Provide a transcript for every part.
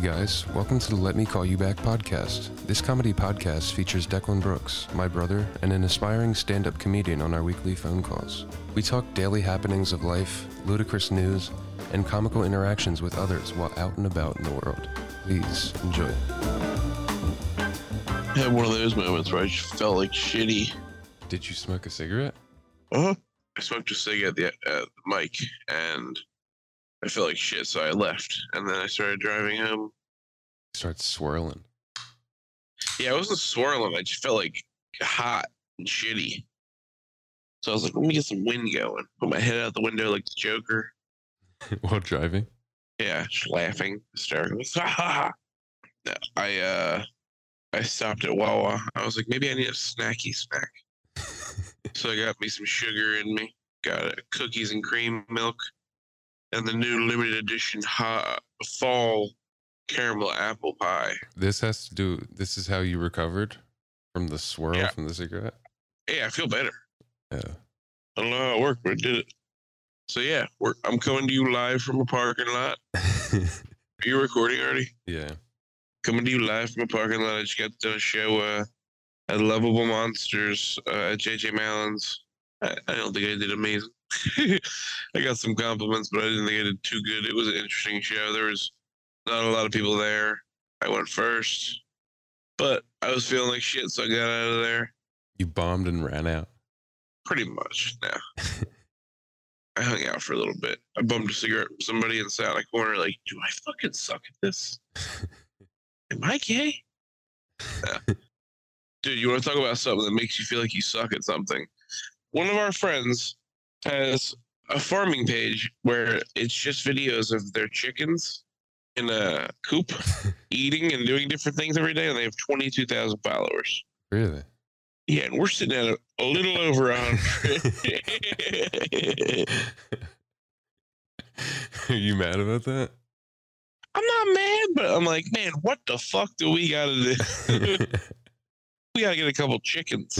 guys, welcome to the Let Me Call You Back podcast. This comedy podcast features Declan Brooks, my brother, and an aspiring stand up comedian on our weekly phone calls. We talk daily happenings of life, ludicrous news, and comical interactions with others while out and about in the world. Please enjoy. I had one of those moments where I just felt like shitty. Did you smoke a cigarette? Uh huh. I smoked a cig at the, at the mic and I felt like shit, so I left. And then I started driving home. Start swirling. Yeah, I wasn't swirling. I just felt like hot and shitty. So I was like, let me get some wind going. Put my head out the window like the Joker. while driving? Yeah, just laughing, hysterical. I uh I stopped at Wawa. I was like, maybe I need a snacky snack. So I got me some sugar in me, got uh, cookies and cream milk, and the new limited edition hot fall caramel apple pie. This has to do, this is how you recovered from the swirl Yeah. from the cigarette? Yeah, I feel better. Yeah. I don't know how it worked, but it did it. So yeah, we're, I'm coming to you live from a parking lot. Are you recording already? yeah. Coming to you live from a parking lot. I just got done a show uh, at Lovable Monsters uh, at JJ Mallon's. I, I don't think I did amazing. I got some compliments, but I didn't think I did too good. It was an interesting show. There was not a lot of people there. I went first, but I was feeling like shit, so I got out of there. You bombed and ran out. Pretty much. Now I hung out for a little bit. I bummed a cigarette with somebody and sat in a corner like, do I fucking suck at this? Am I gay? Yeah. Dude, you want to talk about something that makes you feel like you suck at something? One of our friends has a farming page where it's just videos of their chickens in a coop eating and doing different things every day, and they have 22,000 followers. Really? Yeah, and we're sitting at a, a little over a hundred. Are you mad about that? I'm not mad, but I'm like, man, what the fuck do we gotta do? we gotta get a couple chickens,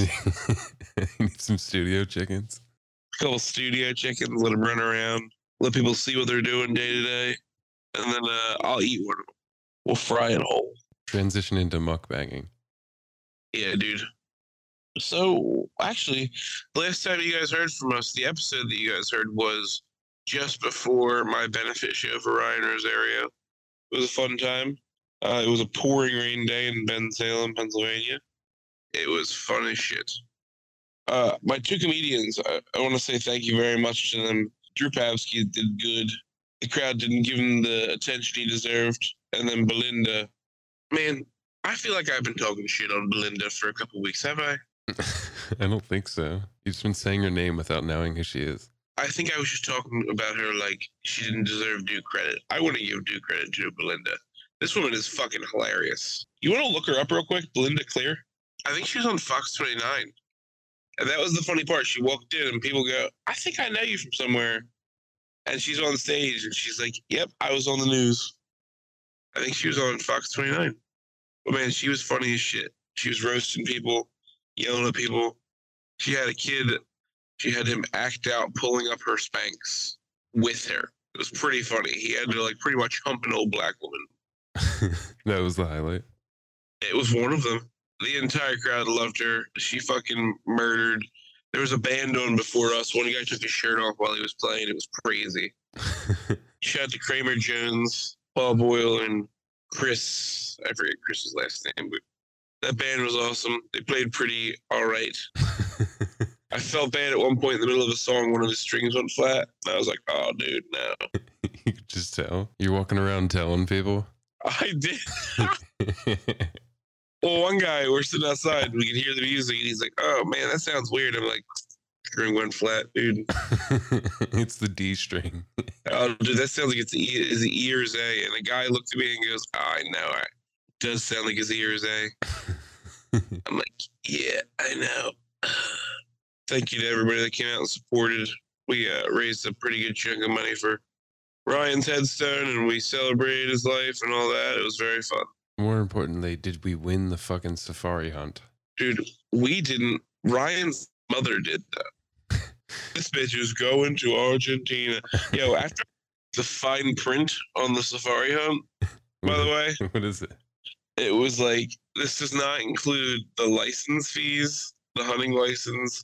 need some studio chickens. couple studio chickens, let them run around, let people see what they're doing day to day, and then uh, I'll eat one of them. We'll fry it whole. Transition into mukbanging. Yeah, dude. So actually, the last time you guys heard from us, the episode that you guys heard was just before my benefit show for Ryan Rosario. It was a fun time. Uh, it was a pouring rain day in Bensalem, Pennsylvania. It was fun as shit. Uh, my two comedians, I, I want to say thank you very much to them. Drew Pavsky did good. The crowd didn't give him the attention he deserved. And then Belinda, man, I feel like I've been talking shit on Belinda for a couple weeks, have I? I don't think so. You've just been saying her name without knowing who she is. I think I was just talking about her like she didn't deserve due credit. I wouldn't give due credit to Belinda. This woman is fucking hilarious. You want to look her up real quick? Belinda Clear? I think she was on Fox 29. And that was the funny part. She walked in and people go, I think I know you from somewhere. And she's on stage and she's like, Yep, I was on the news. I think she was on Fox 29. But man, she was funny as shit. She was roasting people, yelling at people. She had a kid she had him act out pulling up her Spanx with her. It was pretty funny. He had to like pretty much hump an old black woman. that was the highlight. It was one of them. The entire crowd loved her. She fucking murdered. There was a band on before us. One guy took his shirt off while he was playing. It was crazy. Shout out to Kramer Jones, Paul Boyle, and Chris. I forget Chris's last name, but that band was awesome. They played pretty all right. I felt bad at one point in the middle of a song, one of the strings went flat. And I was like, oh, dude, no. you could just tell. You're walking around telling people. I did. Well, one guy, we're sitting outside, and we can hear the music, and he's like, oh, man, that sounds weird. I'm like, string went flat, dude. it's the D string. Oh, dude, that sounds like it's E, is it E or is A? And the guy looked at me and goes, oh, I know. It does sound like it's E or is A. I'm like, yeah, I know. Thank you to everybody that came out and supported. We uh, raised a pretty good chunk of money for Ryan's headstone, and we celebrated his life and all that. It was very fun. More importantly, did we win the fucking safari hunt? Dude, we didn't. Ryan's mother did that. this bitch was going to Argentina. Yo, after the fine print on the safari hunt, by the way. What is it? It was like this does not include the license fees, the hunting license,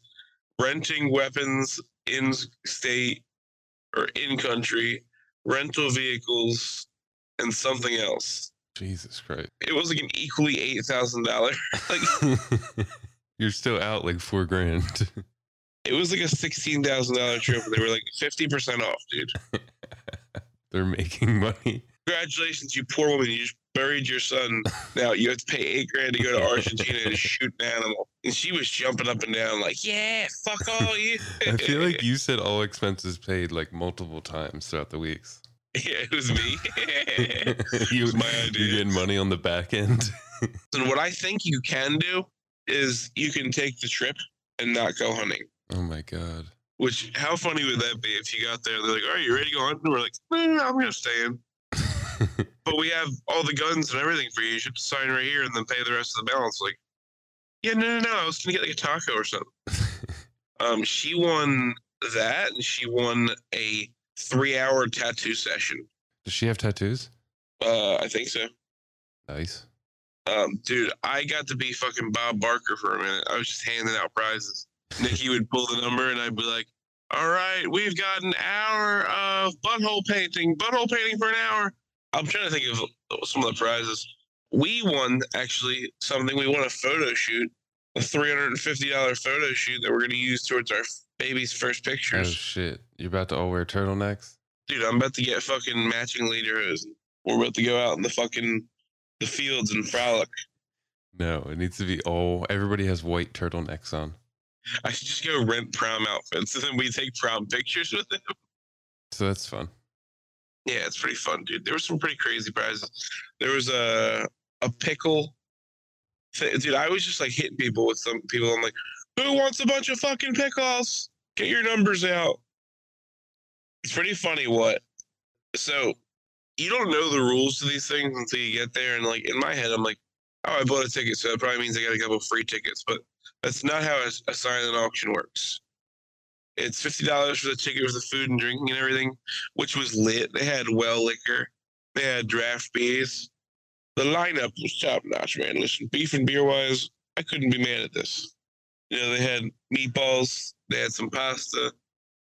renting weapons in state or in country, rental vehicles, and something else. Jesus Christ. It was like an equally eight thousand dollar. Like You're still out like four grand. it was like a sixteen thousand dollar trip. and They were like fifty percent off, dude. They're making money. Congratulations, you poor woman. You just buried your son. Now you have to pay eight grand to go to Argentina to shoot an animal. And she was jumping up and down like, yeah, fuck all you. I feel like you said all expenses paid like multiple times throughout the weeks. Yeah, it was me. it you, was my idea. you're getting money on the back end. And what I think you can do is you can take the trip and not go hunting. Oh my god. Which, how funny would that be if you got there? They're like, "Are you ready to go hunt?" And we're like, "Eh, "I'm gonna stay in." But we have all the guns and everything for you. You should sign right here and then pay the rest of the balance. Like, yeah, no, no, no. I was gonna get like a taco or something. Um, she won that, and she won a three-hour tattoo session. Does she have tattoos? Uh, I think so. Nice. Um, dude, I got to be fucking Bob Barker for a minute. I was just handing out prizes. Nikki would pull the number, and I'd be like, "All right, we've got an hour of butthole painting. Butthole painting for an hour." I'm trying to think of some of the prizes. We won actually something. We won a photo shoot, a three hundred and fifty dollar photo shoot that we're going to use towards our baby's first oh, pictures. Oh shit. You're about to all wear turtlenecks? Dude, I'm about to get fucking matching leaders. We're about to go out in the fucking the fields and frolic. No, it needs to be all everybody has white turtlenecks on. I should just go rent prom outfits and then we take prom pictures with them. So that's fun. Yeah, it's pretty fun, dude. There were some pretty crazy prizes. There was a a pickle. Dude, I was just like hitting people with some people. I'm like, who wants a bunch of fucking pickles? Get your numbers out. It's pretty funny what. So you don't know the rules to these things until you get there. And like in my head, I'm like, oh, I bought a ticket, so that probably means I got a couple free tickets. But that's not how a, a silent auction works. It's fifty dollars for the ticket with the food and drinking and everything, which was lit. They had well liquor, they had draft beers. The lineup was top notch, man. Listen, beef and beer wise, I couldn't be mad at this. You know, they had meatballs, they had some pasta,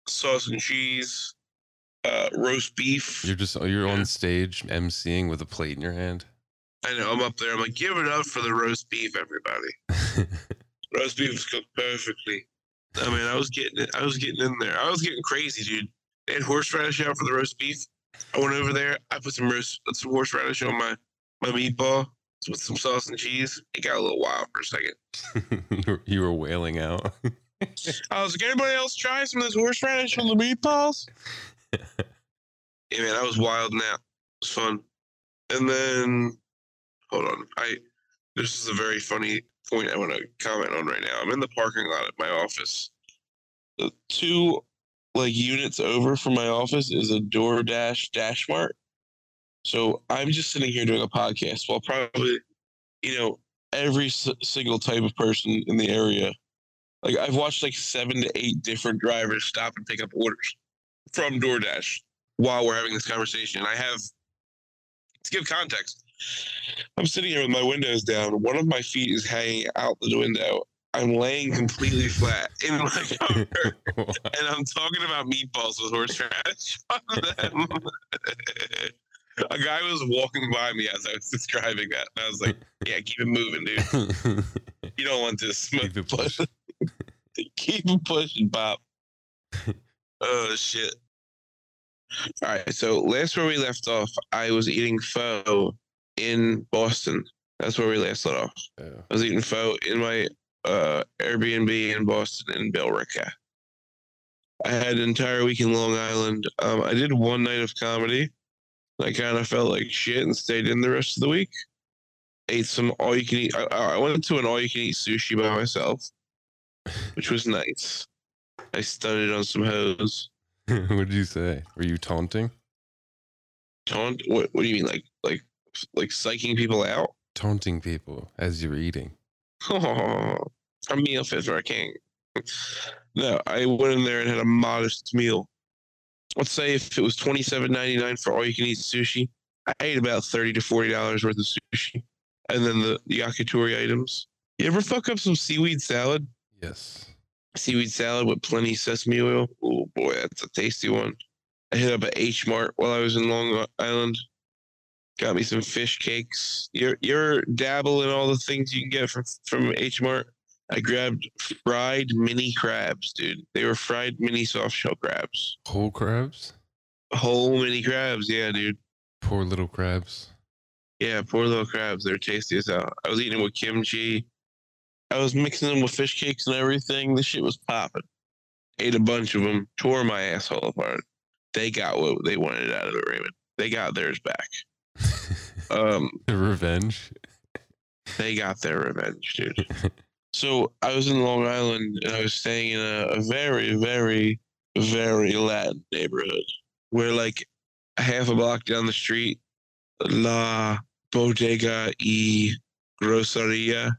sauce and cheese, uh, roast beef. You're just you're Yeah. on stage emceeing with a plate in your hand. I know I'm up there. I'm like, give it up for the roast beef, everybody. Roast beef was cooked perfectly. I mean, I was getting it. I was getting in there. I was getting crazy, dude. They had horseradish out for the roast beef. I went over there. I put some roast, some horseradish on my my meatball with some sauce and cheese. It got a little wild for a second. you, were, wailing out. I was like, anybody else try some of this horseradish on the meatballs? yeah, man, I was wild now. It was fun. And then, hold on. I this is a very funny point I want to comment on right now. I'm in the parking lot at my office. The two like units over from my office is a DoorDash Dash Mart. So I'm just sitting here doing a podcast while probably, you know, every s- single type of person in the area like I've watched like seven to eight different drivers stop and pick up orders from DoorDash while we're having this conversation. And I have to give context. I'm sitting here with my windows down. One of my feet is hanging out the window. I'm laying completely flat in my car, and I'm talking about meatballs with horseradish on them. A guy was walking by me as I was describing that. And I was like, "Yeah, keep it moving, dude. You don't want this smoke Keep it pushing. Keep it pushing, Bob. oh shit. All right. So last where we left off, I was eating pho in Boston. That's where we last let off. Yeah. I was eating pho in my uh, Airbnb in Boston in Billerica. I had an entire week in Long Island. Um, I did one night of comedy. I kind of felt like shit and stayed in the rest of the week. Ate some all you can eat. I, I went to an all you can eat sushi by myself, which was nice. I studied on some hoes. what did you say? Were you taunting? Taunt? What? What do you mean? Like like like psyching people out? Taunting people as you're eating. Oh, a meal fit for a king. No, I went in there and had a modest meal. Let's say if it was twenty seven ninety nine for all you can eat sushi, I ate about thirty to forty dollars worth of sushi, and then the, the yakitori items. You ever fuck up some seaweed salad? Yes. Seaweed salad with plenty sesame oil. Oh boy, that's a tasty one. I hit up at H Mart while I was in Long Island. Got me some fish cakes. You're you're dabble in all the things you can get from from H Mart. I grabbed fried mini crabs, dude. They were fried mini soft shell crabs. Whole crabs? Whole mini crabs, yeah, dude. Poor little crabs. Yeah, poor little crabs. They're tasty as hell. I was eating them with kimchi. I was mixing them with fish cakes and everything. This shit was popping. Ate a bunch of them. Tore my asshole apart. They got what they wanted out of it, Raymond. They got theirs back. Um, Revenge. they got their revenge, dude. so I was in Long Island and I was staying in a, a very, very, very Latin neighborhood where, like, a half a block down the street, La Bodega y Groceria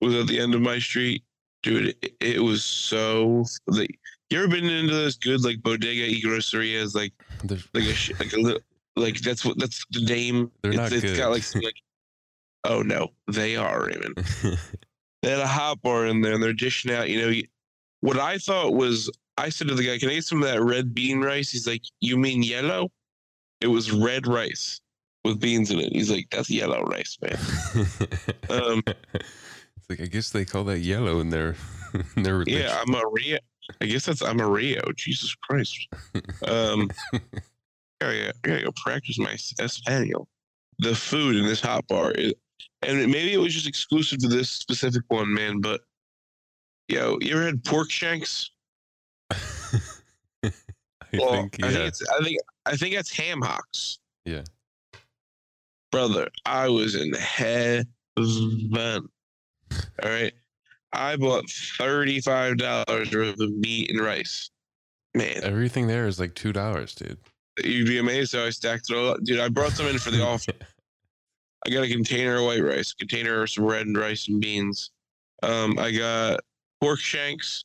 was at the end of my street. Dude, it, it was so. Like, you ever been into those good, like, Bodega y Groceria? like, They're, like a, sh- like a little, like, that's what, that's the name. They're it's, not it's good. got like, some, like, oh no, they are, Raymond they had a hot bar in there and they're dishing out, you know, what I thought was, I said to the guy, can I get some of that red bean rice? He's like, you mean yellow? It was red rice with beans in it. He's like, that's yellow rice, man. Um, it's like I guess they call that yellow in their in their religion. yeah, I'm a Rio. I guess that's I'm a Rio. Jesus Christ. Um, I gotta, I gotta go practice my Espanol. The food in this hot bar, is, and maybe it was just exclusive to this specific one, man. But yo, you ever had pork shanks? I Well, think I think it's I think I think that's ham hocks. Yeah. Brother, I was in heaven. All right. I bought thirty-five dollars worth of meat and rice. Man, Everything there is like two dollars, dude. you'd be amazed how I stacked it all up. Dude, I brought some in for the office. I got a container of white rice, a container of some red rice and beans. Um, I got pork shanks.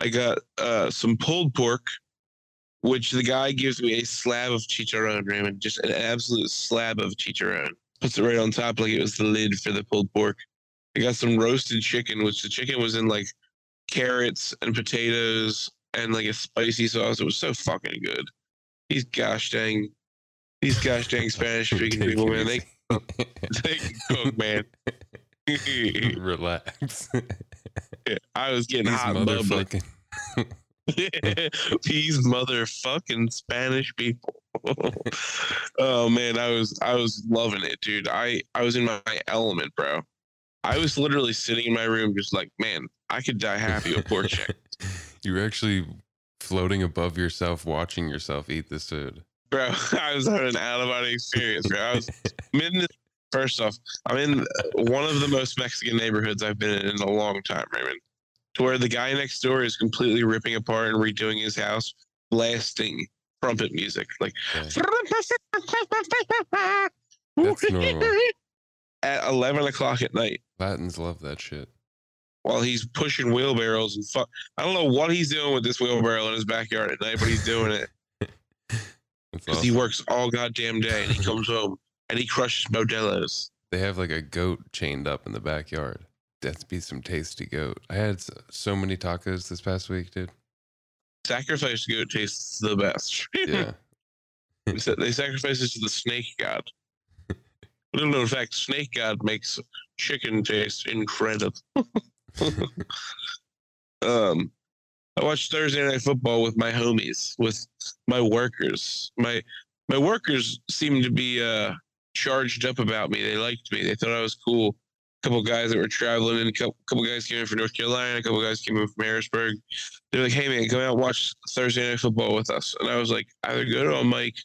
I got uh, some pulled pork, which the guy gives me a slab of chicharron, Raymond, just an absolute slab of chicharron. Puts it right on top like it was the lid for the pulled pork. I got some roasted chicken, which the chicken was in like carrots and potatoes and like a spicy sauce. It was so fucking good. These gosh dang, these gosh dang Spanish speaking people, man, they can cook, man. Relax. I was getting These hot motherfucking. These motherfucking Spanish people. oh man, I was I was loving it, dude. I I was in my element, bro. I was literally sitting in my room, just like, man, I could die happy with pork shank, you were actually floating above yourself, watching yourself eat this food. Bro. I was having an out of body experience, bro. I was I'm in this, first off, I'm in one of the most Mexican neighborhoods I've been in in a long time, Raymond. To where the guy next door is completely ripping apart and redoing his house, blasting trumpet music, like. At eleven o'clock at night Latins love that shit. while he's pushing wheelbarrows and fuck. I don't know what he's doing with this wheelbarrow in his backyard at night, but he's doing it That's because he works all goddamn day and he comes home and he crushes Modelo's. They have like a goat chained up in the backyard. That'd be some tasty goat. I had so many tacos this past week, dude. Sacrifice goat tastes the best. Yeah. They they sacrifice it to the snake god. Little known fact: snake god makes chicken taste incredible. um, I watched Thursday night football with my homies, with my workers. My my workers seemed to be uh charged up about me. They liked me. They thought I was cool. A couple guys that were traveling in, a couple, couple guys came in from North Carolina, a couple guys came in from Harrisburg. They're like, "Hey man, come out and watch Thursday night football with us." And I was like, "Either go to a mic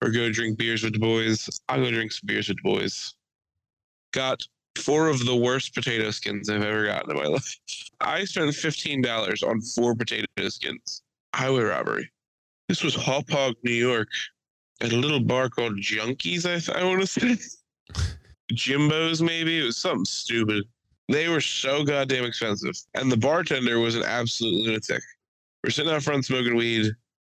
or go drink beers with the boys. I'll go drink some beers with the boys." Got four of the worst potato skins I've ever gotten in my life. I spent fifteen dollars on four potato skins. Highway robbery. This was Hauppauge, New York, at a little bar called Junkies. I th- I want to say Jimbo's. Maybe it was something stupid. They were so goddamn expensive, and the bartender was an absolute lunatic. We're sitting out front smoking weed.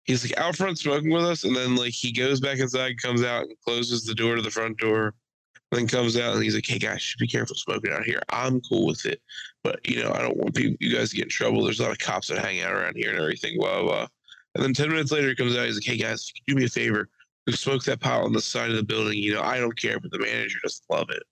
he's like out front smoking with us, and then like he goes back inside, comes out, and closes the door to the front door. Then comes out and he's like, "Hey guys, be careful smoking out here. I'm cool with it, but you know, I don't want people, you guys to get in trouble. There's a lot of cops that hang out around here and everything." Blah blah. blah. And then ten minutes later, he comes out. He's like, "Hey guys, do me a favor. Go smoke that pot on the side of the building. You know, I don't care, but the manager doesn't love it."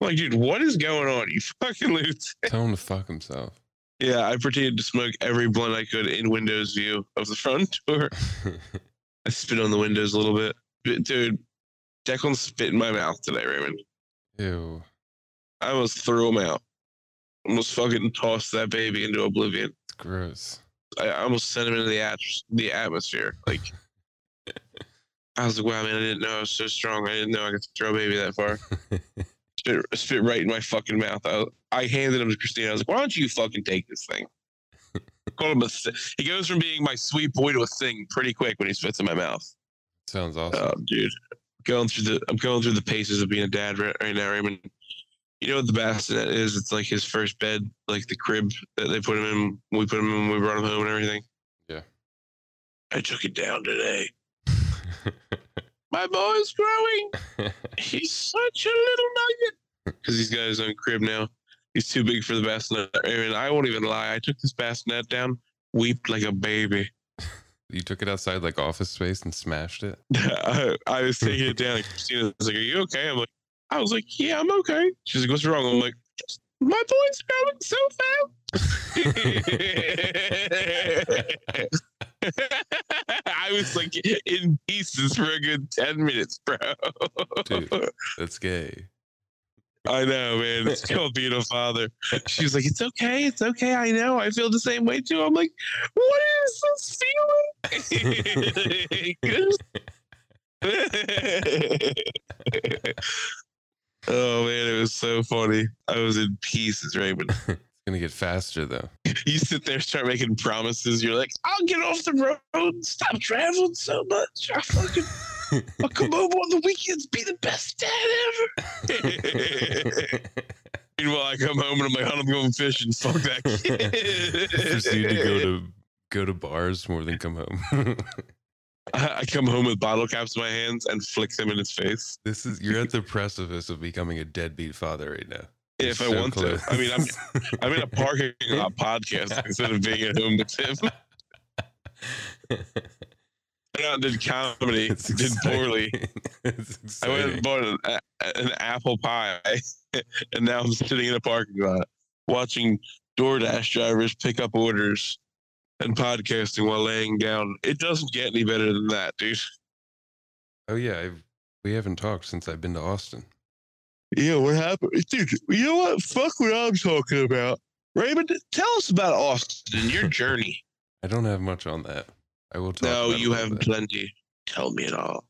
I'm like, dude, what is going on? You fucking lose. Tell him to fuck himself. Yeah, I pretended to smoke every blunt I could in Windows view of the front door. I spit on the windows a little bit. But, Dude, Declan spit in my mouth today, Raymond. Ew. I almost threw him out. Almost fucking tossed that baby into oblivion. It's gross. I almost sent him into the, at- the atmosphere. Like, I was like, wow, man, I didn't know I was so strong. I didn't know I could throw a baby that far. Spit, spit right in my fucking mouth. I, I handed him to Christina. I was like, why don't you fucking take this thing? Called him a th- he goes from being my sweet boy to a thing pretty quick when he spits in my mouth. Sounds awesome. Oh, dude, going through the I'm going through the paces of being a dad right, right now, Raymond. You know what the bassinet is? It's like his first bed, like the crib that they put him in. We put him in we brought him home and everything. Yeah. I took it down today. My boy's growing. He's such a little nugget. Because he's got his own crib now. He's too big for the bassinet. I mean, I won't even lie. I took this bassinet down, weeped like a baby. You took it outside like office space and smashed it. I, I was taking it down. And Christina was like, "Are you okay?" I'm like, "I was like, yeah, I'm okay." She's like, "What's wrong?" I'm like, "My boy's growing so fast." I was like in pieces for a good ten minutes, bro. Dude. That's gay. I know, man. It's called being a father. She was like, "It's okay, it's okay. I know. I feel the same way too." I'm like, "What is this feeling?" oh man, it was so funny. I was in pieces, Raymond. It's gonna get faster though. You sit there, start making promises. You're like, "I'll get off the road. Stop traveling so much. I fucking." I'll come over on the weekends, be the best dad ever. Meanwhile, I come home and I'm like, I'm going fishing. Fuck that kid. Proceed to go to go to bars more than come home. I I come home with bottle caps in my hands and flick them in his face. this is you're at the precipice of becoming a deadbeat father right now. You're If I so want close. to. I mean, I'm I'm in a parking lot podcast instead of being at home with him. I went out and did comedy, It's did poorly. I went and bought an, an apple pie, and now I'm sitting in a parking lot watching DoorDash drivers pick up orders and podcasting while laying down. It doesn't get any better than that, dude. Oh yeah, I've, we haven't talked since I've been to Austin. Yeah, what happened, dude? You know what? Fuck what I'm talking about. Raymond, tell us about Austin, your journey. I don't have much on that. I will talk. no, you have bit. plenty. Tell me it all.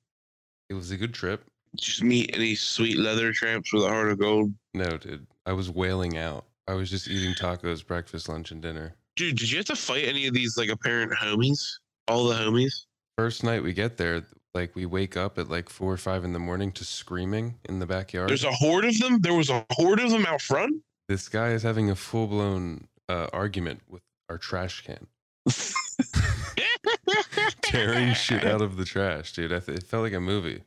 It was a good trip. Just meet any sweet leather tramps with a heart of gold. No, dude, I was wailing out. I was just eating tacos, breakfast, lunch, and dinner. Dude, did you have to fight any of these like apparent homies? All the homies? First night we get there, like we wake up at like four or five in the morning to screaming in the backyard. There's a horde of them. There was a horde of them out front. this guy is having a full blown uh, argument with our trash can, tearing shit out of the trash, dude. I th- it felt like a movie.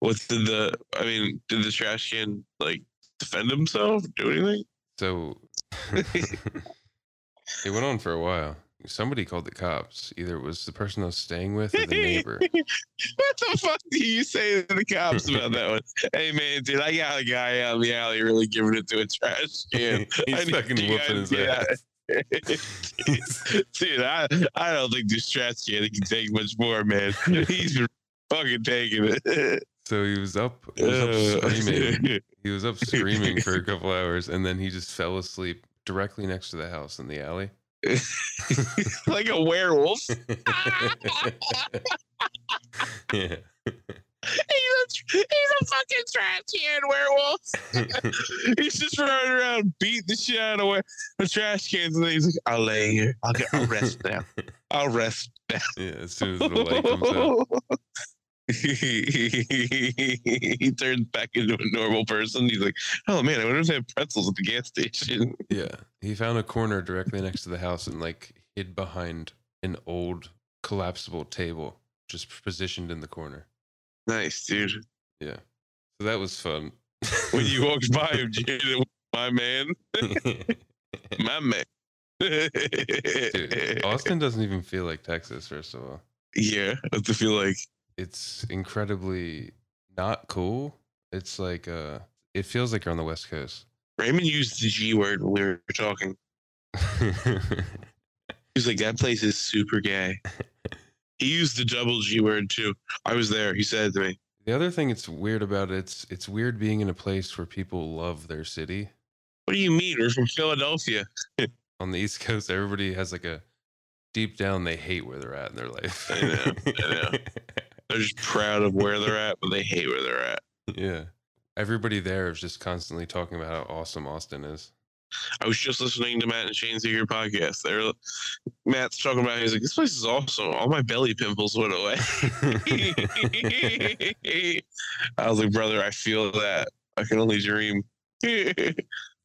What did the? I mean, did the trash can like defend himself? Do anything? So it went on for a while. Somebody called the cops. Either it was the person I was staying with or the neighbor. what the fuck do you say to the cops about that one? Hey man, dude, I got a guy out in the alley really giving it to a trash can. He's fucking whooping his ass. Dude, I, I don't think this trash can can take much more, man. He's been fucking taking it. So he was up, he was up Uh, screaming. He was up screaming for a couple hours, and then he just fell asleep directly next to the house in the alley. like a werewolf. yeah. He's a, he's a fucking trash can werewolf. he's just running around beating the shit out of the trash cans, and he's like, "I'll lay here. I'll get. I'll rest now. I'll rest down. Yeah, as soon as the light comes out. he turns back into a normal person. He's like, "Oh man, I wonder if they have pretzels at the gas station." Yeah. He found a corner directly next to the house and like hid behind an old collapsible table just positioned in the corner. Nice, dude. Yeah. So that was fun. When you walked by him, you hit my man, my man. Dude, Austin doesn't even feel like Texas, first of all. Yeah, what's it feel like? It's incredibly not cool. It's like uh it feels like you're on the West Coast. Raymond used the G word when we were talking. He was like, that place is super gay. He used the double G word too. I was there. He said it to me. the other thing it's weird about it, it's it's weird being in a place where people love their city. What do you mean? We're from Philadelphia. On the East Coast, everybody has like a deep down they hate where they're at in their life. I know, I know. They're just proud of where they're at, but they hate where they're at. yeah. Everybody there is just constantly talking about how awesome Austin is. I was just listening to Matt and Shane's Your podcast. They're Matt's talking about. He's like, "This place is awesome. All my belly pimples went away." I was like, "Brother, I feel that. I can only dream." the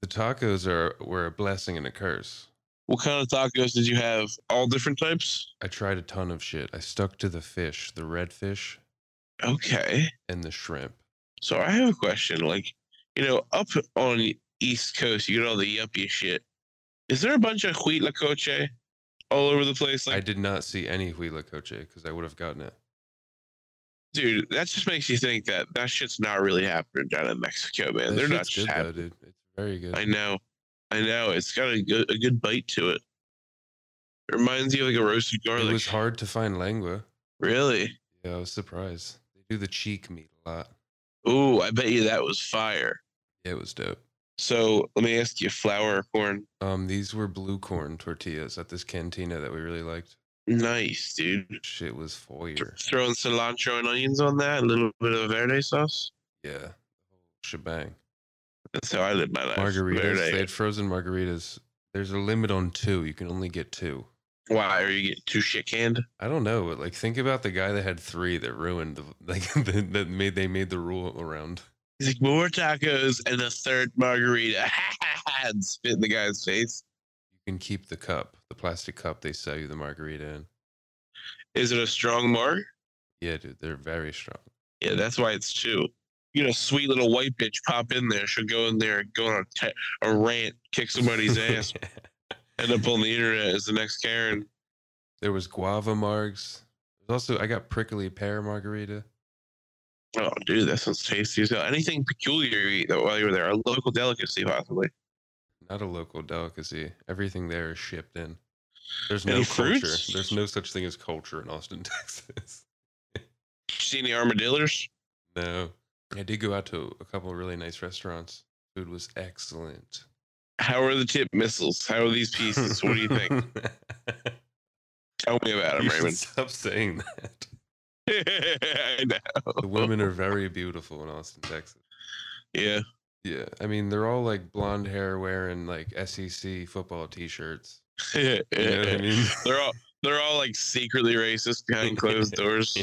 tacos are were a blessing and a curse. what kind of tacos did you have? All different types. I tried a ton of shit. I stuck to the fish, the red fish Okay. and the shrimp. So I have a question. Like, you know, up on the East Coast, you get all the yuppie shit. Is there a bunch of huitlacoche all over the place? I did not see any huitlacoche because I would have gotten it. dude, that just makes you think that that shit's not really happening down in Mexico, man. That They're not just good though, happening. dude. It's very good. I know, I know. It's got a good, a good bite to it. It reminds you of like a roasted garlic. It was hard to find lengua. Really? Yeah, I was surprised. They do the cheek meat a lot. Ooh, I bet you that was fire. Yeah, it was dope. So let me ask you, flour or corn? Um, these were blue corn tortillas at this cantina that we really liked. Nice, dude. Shit was fire. Throwing cilantro and onions on that, a little bit of verde sauce. Yeah, shebang. That's how I live my life. Margaritas. Verde. They had frozen margaritas. There's a limit on two. You can only get two. Why are you getting too shit canned? I don't know, but like think about the guy that had three that ruined the like that made they made the rule around. He's like more tacos and a third margarita, and spit in the guy's face. You can keep the cup, the plastic cup they sell you the margarita in. Is it a strong marg? Yeah, dude, they're very strong. Yeah, that's why it's two. You know, sweet little white bitch pop in there. She'll go in there go on a, rant, kick somebody's ass, end up on the internet as the next Karen. there was guava margs. There's also I got prickly pear margarita. Oh, dude, that sounds tasty as hell. Anything peculiar you eat while you were there? A local delicacy, possibly. Not a local delicacy. Everything there is shipped in. There's Any no culture. There's no such thing as culture in Austin, Texas. See any armadillos? No. I did go out to a couple of really nice restaurants. Food was excellent. How are the tip missiles? How are these pieces? what do you think? Tell me about them, Raymond. stop saying that. The women are very beautiful in Austin, Texas. Yeah. Yeah, I mean they're all like blonde hair wearing like SEC football T-shirts. yeah. You know I mean? They're all they're all like secretly racist behind closed doors.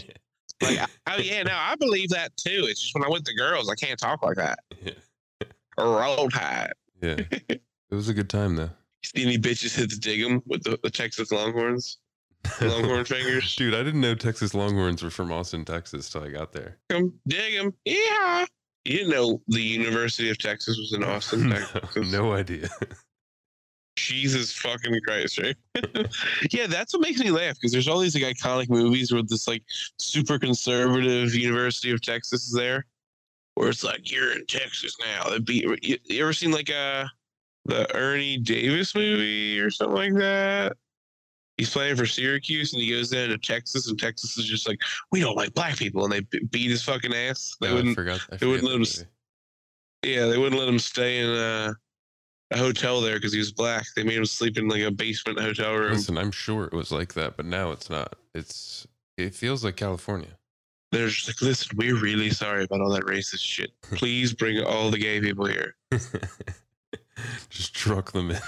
Like, oh yeah, no, I believe that too. It's just when I went to girls, I can't talk like that. Yeah. Roll tide. Yeah, it was a good time though. See any bitches hit the dig 'em with the, the Texas Longhorns, Longhorn fingers. Dude, I didn't know Texas Longhorns were from Austin, Texas, till I got there. Come dig 'em. Yeah. You didn't know the University of Texas was in Austin, no, Texas. no idea. Jesus fucking Christ, right? yeah, that's what makes me laugh because there's all these like iconic movies where this like super conservative University of Texas is there, where it's like you're in Texas now. That be you, you ever seen like uh the Ernie Davis movie or something like that? He's playing for Syracuse and he goes down to Texas and Texas is just like we don't like black people and they beat his fucking ass. They No, I wouldn't. forgot. I they wouldn't let him movie. Yeah, they wouldn't let him stay in uh, a hotel there because he was black. They made him sleep in like a basement hotel room. Listen, I'm sure it was like that, but now it's not. It's it feels like California. They're just like, listen, we're really sorry about all that racist shit. Please bring all the gay people here Just truck them in.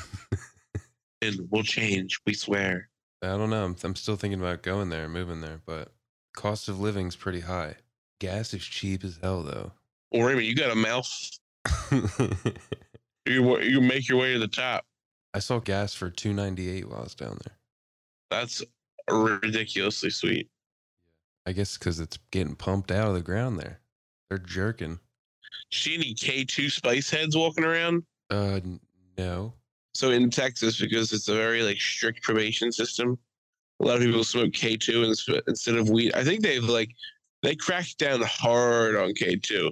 and we'll change. We swear. I don't know. I'm, I'm still thinking about going there, moving there, but cost of living's pretty high. Gas is cheap as hell, though. Well, Raymond, you got a mouth. You you make your way to the top. I saw gas for two ninety eight while I was down there. That's ridiculously sweet. I guess because it's getting pumped out of the ground there. They're jerking. See any K2 spice heads walking around? Uh, no. So in Texas, because it's a very like strict probation system, a lot of people smoke K2 instead of weed. I think they've like they cracked down hard on K2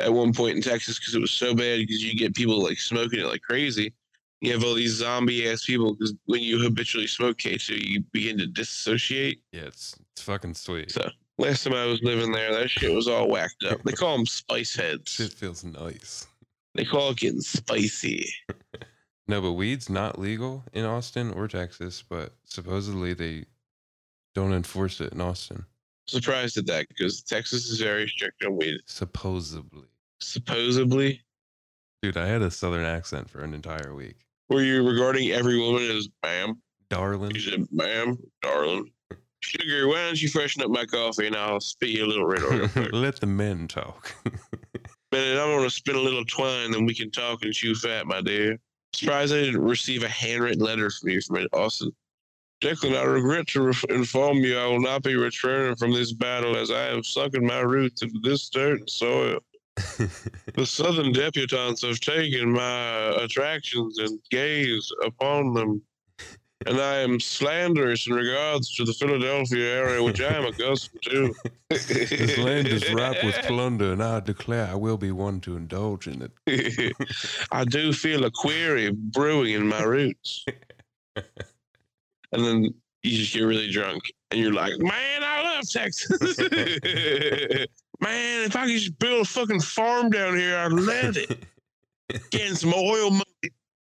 at one point in Texas because it was so bad because you get people like smoking it like crazy. You have all these zombie ass people because when you habitually smoke K2, you begin to dissociate. Yeah, it's it's fucking sweet. So last time I was living there, that shit was all whacked up. They call them spice heads. Shit feels nice. They call it getting spicy. No, but weed's not legal in Austin or Texas, but supposedly they don't enforce it in Austin. Surprised at that because Texas is very strict on weed. Supposedly. Supposedly, Dude, I had a southern accent for an entire week. were you regarding every woman as ma'am? Darling. You said, ma'am, darling. Sugar, why don't you freshen up my coffee and I'll spit you a little red oil. Let the men talk. Minute, I'm gonna spin a little twine, then we can talk and chew fat, my dear. Surprised I didn't receive a handwritten letter from you from Austin. Declan, I regret to ref- inform you I will not be returning from this battle as I have sunken my roots into this dirt and soil. The southern debutantes have taken my attractions and gaze upon them, and I am slanderous in regards to the Philadelphia area, which I am accustomed to. this land is ripe with plunder, and I declare I will be one to indulge in it. I do feel a query brewing in my roots. and then you just get really drunk and you're like, man, I love Texas. man, if I could just build a fucking farm down here, I'd love it. Getting some oil money.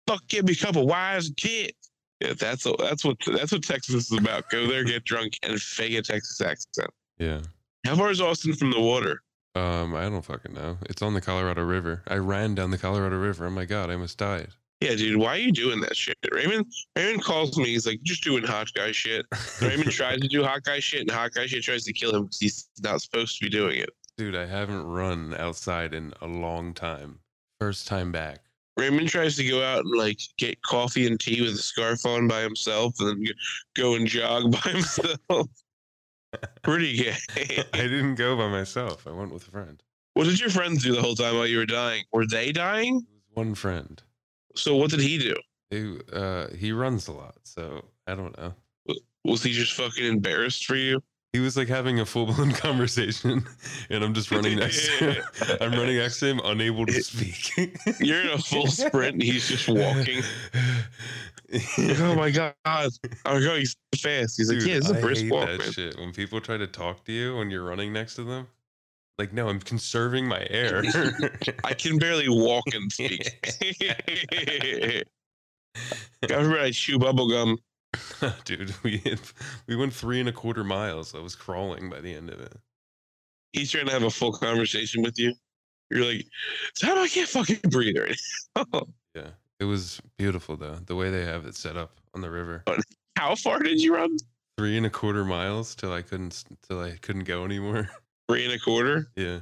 Fuck, give me a couple wives and kids. Yeah, that's what that's what that's what Texas is about. Go there, get drunk, and fake a Texas accent. Yeah. How far is Austin from the water? Um, I don't fucking know. It's on the Colorado River. I ran down the Colorado River. Oh my god, I almost died. Yeah, dude, why are you doing that shit? Raymond Raymond calls me. He's like, just doing hot guy shit. Raymond tries to do hot guy shit, and hot guy shit tries to kill him because he's not supposed to be doing it. Dude, I haven't run outside in a long time. First time back. Raymond tries to go out and like get coffee and tea with a scarf on by himself, and then go and jog by himself. Pretty gay. I didn't go by myself. I went with a friend. what did your friends do the whole time while you were dying? Were they dying? It was one friend. So what did he do? He, uh, he runs a lot, so I don't know. Was he just fucking embarrassed for you? He was like having a full blown conversation, and I'm just running next to him. I'm running next to him, unable to speak. You're in a full sprint, and he's just walking. Oh my god! Oh god, he's fast. He's like, yeah, it's a I brisk walk, that man. shit. When people try to talk to you when you're running next to them, like, no, I'm conserving my air. I can barely walk and speak. God forbid I chew bubble gum. Dude, we had, we went three and a quarter miles. I was crawling by the end of it. He's trying to have a full conversation with you. You're like, how do I can't fucking breathe right now. Yeah, it was beautiful though. The way they have it set up on the river. How far did you run? Three and a quarter miles till I couldn't till I couldn't go anymore. Three and a quarter? yeah,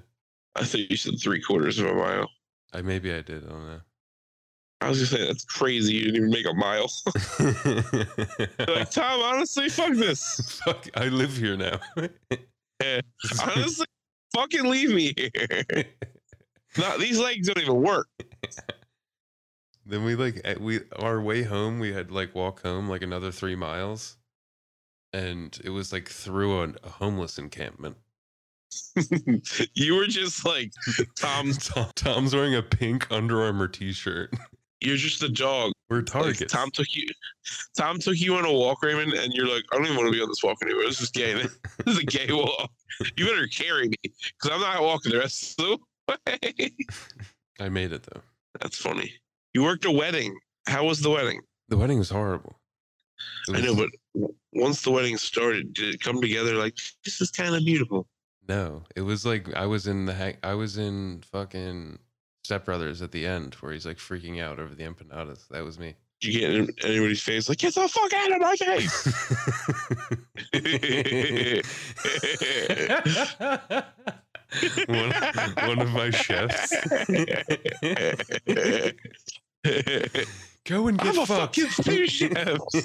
I thought you said three quarters of a mile. I maybe I did. I don't know. I was just saying that's crazy. You didn't even make a mile. Like, Tom, honestly, fuck this. Fuck, I live here now. Honestly, fucking leave me here. Not these legs don't even work. then we like eh, we our way home. We had like walk home like another three miles, and it was like through a, a homeless encampment. you were just like Tom. Tom, Tom's wearing a pink Under Armour T-shirt. You're just a dog. We're Like, targets. Tom took you. Tom took you on a walk, Raymond, and you're like, I don't even want to be on this walk anymore. This is gay. this is a gay walk. You better carry me because I'm not walking the rest of the way. I made it though. That's funny. You worked a wedding. How was the wedding? The wedding was horrible. It I know, but once the wedding started, did it come together like this is kind of beautiful? No, it was like I was in the I was in fucking Step Brothers at the end where he's like freaking out over the empanadas. That was me. Did you get in anybody's face like get the fuck out of my face? one, one of my chefs. Go and get I'm a fucking sous chef.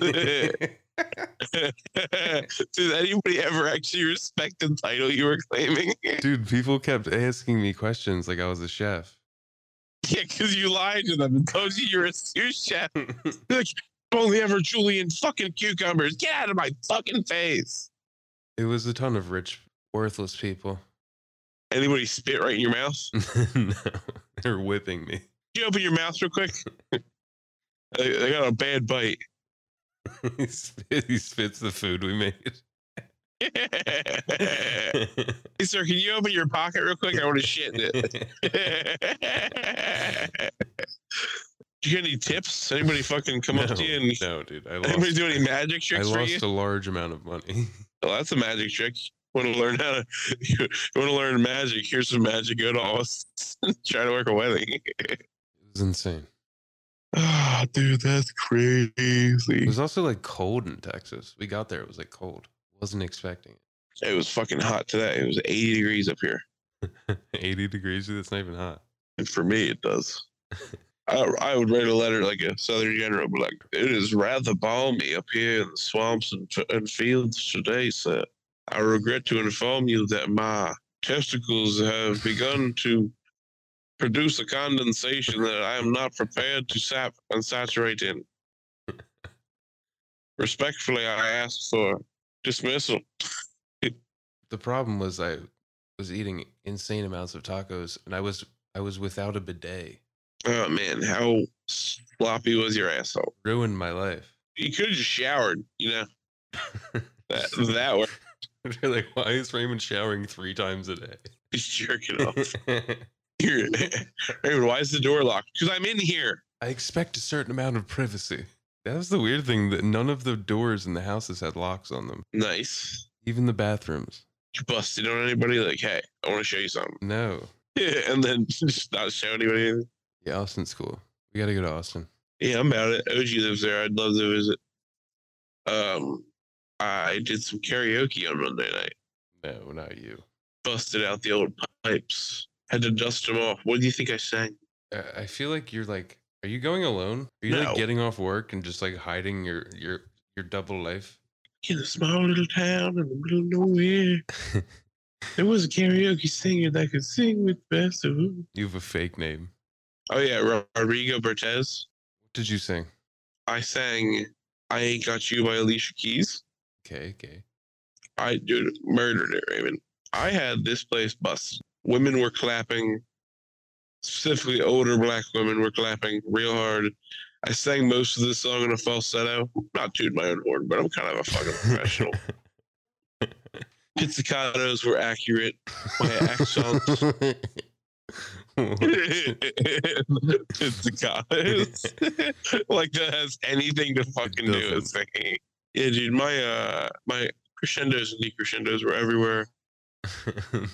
Did anybody ever actually respect the title you were claiming? Dude, people kept asking me questions like I was a chef. Yeah, because you lied to them and told you you're a sous chef. like, only ever Julian fucking cucumbers. Get out of my fucking face. It was a ton of rich, worthless people. Anybody spit right in your mouth? no, they're whipping me. Can you open your mouth real quick? I, I got a bad bite. he spits the food we made. hey, sir, can you open your pocket real quick? I want to shit in it. Do you get any tips? Anybody fucking come no, up to you and no, dude. I anybody do any magic I tricks for you? lost a large amount of money. Well, that's a magic trick. Want to learn how to? You want to learn magic? Here's some magic. Go to Austin. Try to work a wedding. It was insane. Ah, dude, that's crazy. It was also like cold in Texas. We got there, it was like cold. Wasn't expecting It It was fucking hot today. It was 80 degrees up here. 80 degrees, that's not even hot. And for me, it does. I, I would write a letter like a Southern general, but like, it is rather balmy up here in the swamps and, and fields today, sir. I regret to inform you that my testicles have begun to produce a condensation that I am not prepared to sap and saturate in. Respectfully, I ask for dismissal. The problem was I was eating insane amounts of tacos and I was I was without a bidet. Oh man, how sloppy was your asshole? Ruined my life. You could have just showered, you know. That that worked. They're like, why is Raymond showering three times a day? He's jerking off. Raymond, why is the door locked? Because I'm in here. I expect a certain amount of privacy. That was the weird thing that none of the doors in the houses had locks on them, Nice. even the bathrooms. You busted on anybody? Like, hey, I want to show you something. No. Yeah, and then just not show anybody anything. Yeah, Austin's cool. We got to go to Austin. Yeah, I'm about it. OG lives there. I'd love to visit. Um, I did some karaoke on Monday night. No, not you. Busted out the old pipes. Had to dust them off. What do you think I sang? I- I feel like you're like, are you going alone? Are you No. like getting off work and just like hiding your your your double life? In a small little town in the middle of nowhere, there was a karaoke singer that could sing with best of them. You have a fake name. Oh yeah, Rodrigo Bertez. What did you sing? I sang "I Ain't Got You" by Alicia Keys. Okay, okay. I dude murdered it, Raymond. I had this place busted. Women were clapping, specifically older black women were clapping real hard. I sang most of the song in a falsetto. Not toot my own horn, but I'm kind of a fucking professional. Pizzicatos were accurate. My accents. Pizzicatos. like that has anything to fucking do with singing. Yeah, dude, my uh my crescendos and decrescendos were everywhere.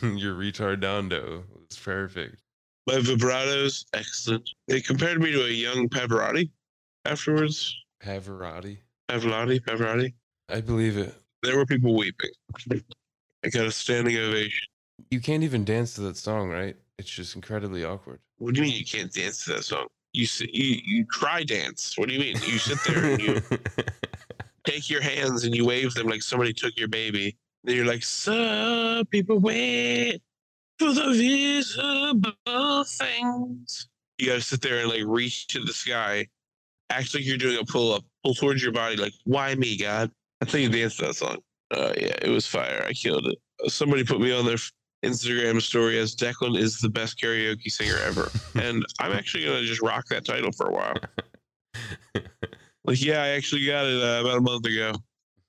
your retardando was perfect. My vibratos, excellent. They compared me to a young Pavarotti afterwards. Pavarotti. Pavarotti, Pavarotti. I believe it. There were people weeping. I got a standing ovation. You can't even dance to that song, right? It's just incredibly awkward. What do you mean you can't dance to that song? You sit, you you cry dance. What do you mean? You sit there and you take your hands and you wave them like somebody took your baby. Then you're like, "Some people wait for the visible things." You gotta sit there and like reach to the sky, act like you're doing a pull up, pull towards your body, like, "Why me, God?" That's how you dance that song. Uh, yeah, it was fire. I killed it. Somebody put me on their Instagram story as Declan is the best karaoke singer ever, and I'm actually gonna just rock that title for a while. Like, yeah, I actually got it uh, about a month ago.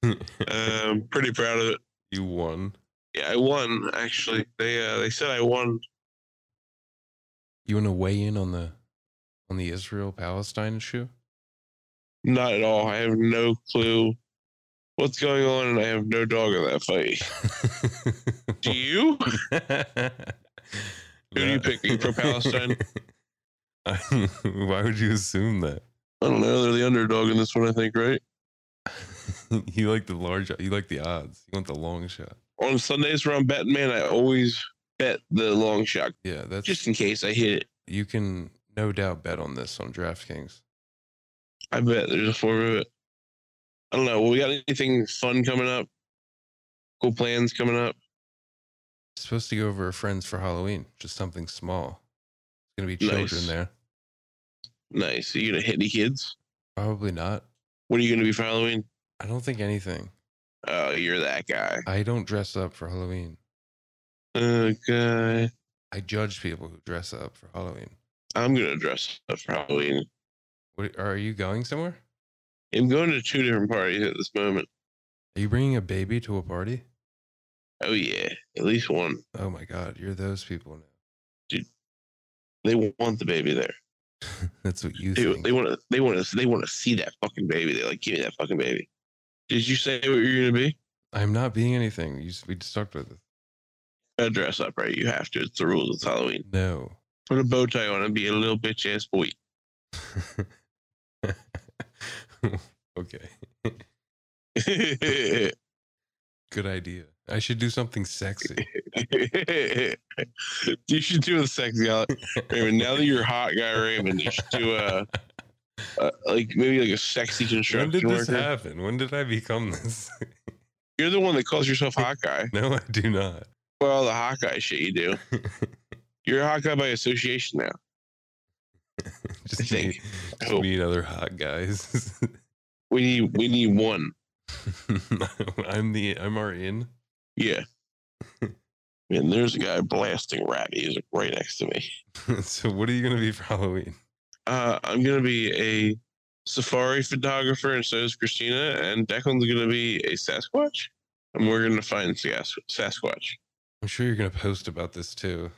I'm um, pretty proud of it. you won. Yeah, I won. Actually, they uh, they said I won. You want to weigh in on the on the Israel Palestine issue? Not at all. I have no clue what's going on, and I have no dog in that fight. Do you? Who do you pick? You Palestine? Why would you assume that? I don't know. They're the underdog in this one, I think, right? you like the large. You like the odds. You want the long shot. On Sundays where I'm betting, man, I always bet the long shot Yeah, that's just in case I hit it. you can no doubt bet on this on DraftKings. I bet there's a form of it. I don't know. We got anything fun coming up? Cool plans coming up? Supposed to go over a friend's for Halloween, just something small. It's gonna be children Nice. there. Nice. Are you gonna hit any kids? Probably not. What are you gonna be for Halloween? I don't think anything. Oh, you're that guy. I don't dress up for Halloween. Oh, okay. I judge people who dress up for Halloween. I'm gonna dress up for Halloween. What, are you going somewhere? I'm going to two different parties at this moment. Are you bringing a baby to a party? Oh yeah, at least one. Oh my god, you're those people now. Dude, They want the baby there. That's what you They, think. they want to. They want to. They want to see that fucking baby. They like give me that fucking baby. Did you say what you're gonna be? I'm not being anything. You, we just talked about this. Gotta dress up, right? You have to. It's the rules. of Halloween. No. Put a bow tie on and be a little bitch ass boy. okay. Good idea. I should do something sexy. you should do a sexy. Raymond, now that you're hot guy, Raymond, you should do a, a like maybe like a sexy construction when did this worker. happen? When did I become this? You're the one that calls yourself hot guy. no, I do not. Well, the hot guy shit you do. You're a hot guy by association now. just I think. just Oh. me other hot guys. We need we need one. I'm the I'm our in. Yeah. And there's a guy blasting rap music right next to me. so what are you gonna be for Halloween? Uh, I'm gonna be a safari photographer, and so is Christina. And Declan's gonna be a Sasquatch, and we're gonna find Sas- Sasquatch. I'm sure you're gonna post about this too.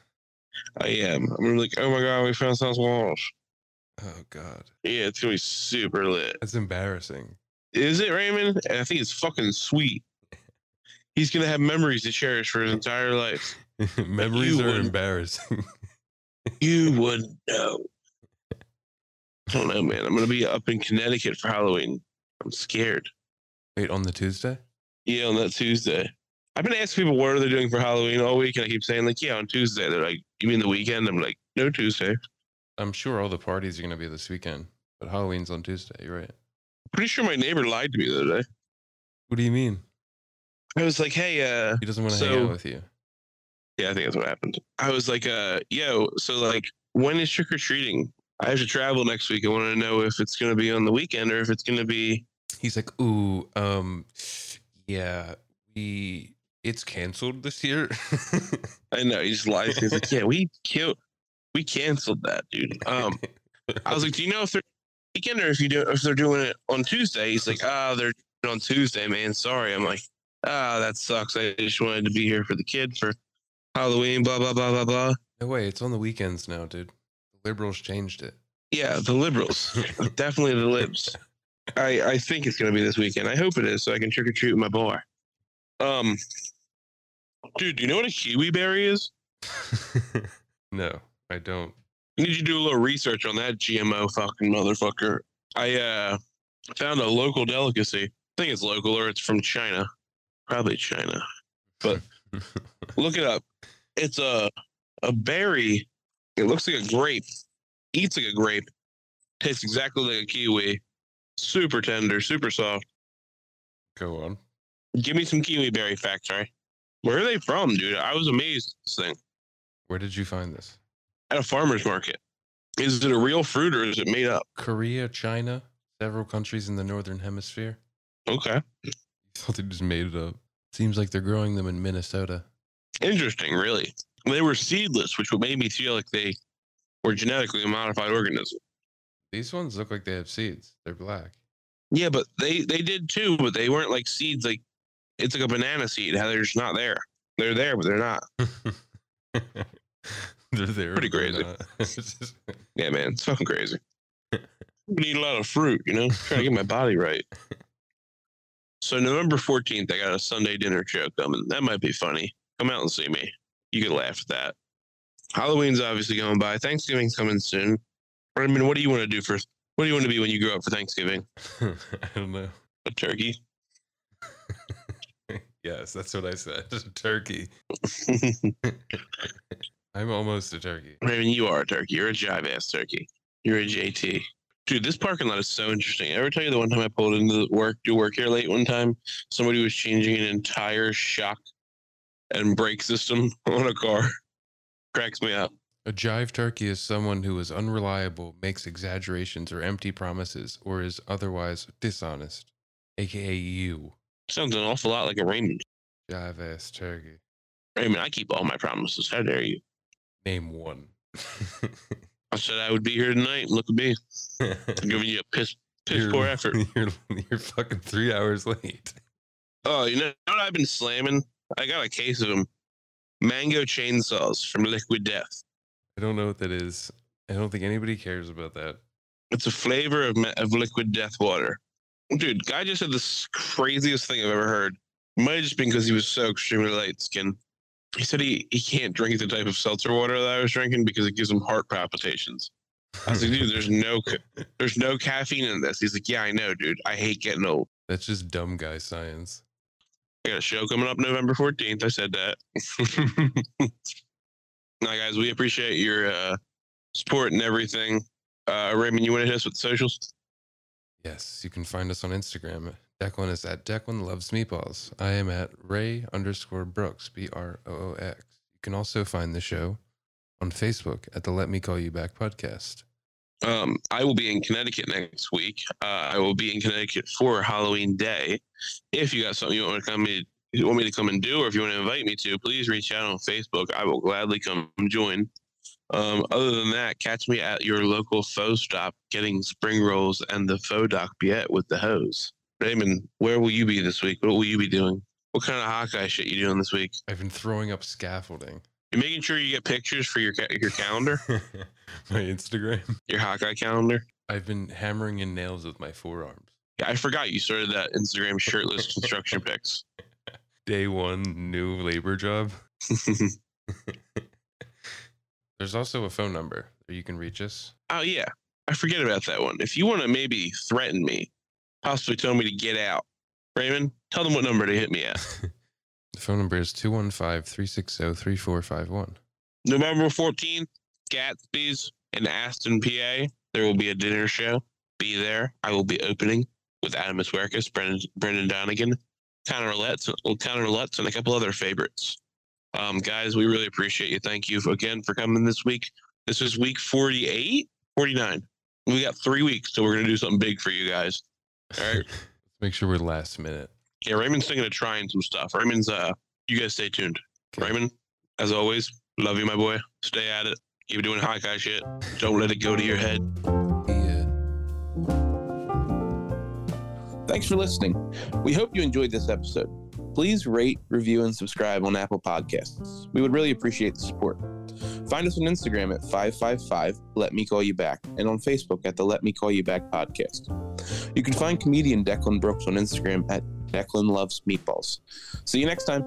I am. I'm gonna be like, oh my god, we found Sasquatch. Oh god. Yeah, it's gonna be super lit. That's embarrassing. Is it Raymond? I think it's fucking sweet. He's gonna have memories to cherish for his entire life. Memories are embarrassing. You would know. I don't know, man. I'm gonna be up in Connecticut for Halloween. I'm scared. Wait, on the Tuesday? Yeah, on that Tuesday. I've been asking people what are they doing for Halloween all week, and I keep saying like, yeah, on Tuesday. They're like, you mean the weekend? I'm like, no Tuesday. I'm sure all the parties are gonna be this weekend, but Halloween's on Tuesday. You're right. Pretty sure my neighbor lied to me the other day. What do you mean? I was like, hey, uh, He doesn't want to hang So- out with you. yeah, I think that's what happened. I was like, uh, yo, so like, when is trick or treating? I have to travel next week. I want to know if it's gonna be on the weekend or if it's gonna be. He's like, ooh, um, yeah, we it's canceled this year. I know he just lies. He's like, yeah, we killed, we canceled that, dude. Um, I was like, do you know if they're weekend or if you do if they're doing it on Tuesday? He's like, ah, they're doing it on Tuesday, man. Sorry. I'm like, ah, that sucks. I just wanted to be here for the kid for Halloween. Blah blah blah blah blah. no way, it's on the weekends now, dude. Liberals changed it. Yeah, the liberals, definitely the libs. I I think it's gonna be this weekend. I hope it is, so I can trick or treat with my boy. Um, dude, do you know what a kiwi berry is? no, I don't. I need you to do a little research on that GMO fucking motherfucker. I uh found a local delicacy. I think it's local or it's from China. Probably China. But- Look it up. It's a a berry. It looks like a grape. Eats like a grape. Tastes exactly like a kiwi. Super tender, super soft. Go on. Give me some kiwi berry facts, right? Where are they from, dude? I was amazed at this thing. Where did you find this? At a farmer's market. Is it a real fruit or is it made up? Korea, China, several countries in the northern hemisphere. Okay. You thought they just made it up. Seems like they're growing them in Minnesota. Interesting, really. They were seedless, which made me feel like they were genetically modified organism. These ones look like they have seeds. They're black. Yeah, but they they did too, but they weren't like seeds. Like it's like a banana seed. How they're just not there. They're there, but they're not. they're there. Pretty crazy. not. It's just- Yeah, man, it's fucking crazy. We need a lot of fruit, you know. Trying to get my body right. So November fourteenth, I got a Sunday dinner show coming. That might be funny. Come out and see me. You can laugh at that. Halloween's obviously going by. Thanksgiving's coming soon. I mean, what do you want to do for? What do you want to be when you grow up for Thanksgiving? I don't know. A turkey. Yes, that's what I said. Turkey. I'm almost a turkey. I mean, you are a turkey. You're a jive ass turkey. You're a JT. Dude, this parking lot is so interesting. I ever tell you the one time I pulled into work, do work here late one time? Somebody was changing an entire shock and brake system on a car. Cracks me up. A jive turkey is someone who is unreliable, makes exaggerations or empty promises, or is otherwise dishonest, aka you. Sounds an awful lot like a Raymond. Jive ass turkey. Raymond, I keep all my promises. How dare you? Name one. I said I would be here tonight. Look at me. I'm giving you a piss piss You're- poor effort. You're, you're fucking three hours late. Oh, you know what I've been slamming? I got a case of them. Mango chainsaws from Liquid Death. I don't know what that is. I don't think anybody cares about that. It's a flavor of, of liquid death water. Dude, guy just said the craziest thing I've ever heard. Might have just been because he was so extremely light skinned. He said he, he can't drink the type of seltzer water that I was drinking because it gives him heart palpitations. I was like, dude, there's no there's no caffeine in this. He's like, yeah, I know, dude. I hate getting old. That's just dumb guy science. I got a show coming up November 14th. I said that. now, guys, we appreciate your uh, support and everything. Uh, Raymond, you want to hit us with the socials? Yes, you can find us on Instagram. Declan is at Declan Loves Meatballs. I am at Ray underscore Brooks, B R O O X. You can also find the show on Facebook at the Let Me Call You Back podcast. Um, I will be in Connecticut next week. Uh, I will be in Connecticut for Halloween Day. If you got something you want to come you want me to come and do, or if you want to invite me to, please reach out on Facebook. I will gladly come join. Um, other than that, catch me at your local pho stop getting spring rolls and the faux doc biet with the hose. Raymond, where will you be this week? What will you be doing? What kind of Hawkeye shit you doing this week? I've been throwing up scaffolding. You're making sure you get pictures for your ca- your calendar, my Instagram. your Hawkeye calendar. I've been hammering in nails with my forearms. Yeah, I forgot you started that Instagram shirtless construction pics. Day one, new labor job. There's also a phone number where you can reach us. Oh yeah, I forget about that one. If you want to maybe threaten me, possibly tell me to get out, Raymond, tell them what number to hit me at. The phone number is 215 360 3451. November 14th, Gatsby's in Aston, PA. There will be a dinner show. Be there. I will be opening with Adam Iswerkis, Brendan, Brendan Donegan, Connor well, Connor Lutz, and a couple other favorites. Um, guys, we really appreciate you. Thank you again for coming this week. This is week 48, 49. We got three weeks, so we're going to do something big for you guys. All right. Let's make sure we're last minute. Yeah, Raymond's thinking of trying some stuff. Raymond's, uh, you guys stay tuned. Okay. Raymond, as always, love you, my boy. Stay at it. Keep doing Hawkeye shit. Don't let it go to your head. Yeah. Thanks for listening. We hope you enjoyed this episode. Please rate, review, and subscribe on Apple Podcasts. We would really appreciate the support. Find us on Instagram at 555 Let Me Call You Back and on Facebook at the Let Me Call You Back podcast. You can find comedian Declan Brooks on Instagram at Declan Loves Meatballs. See you next time.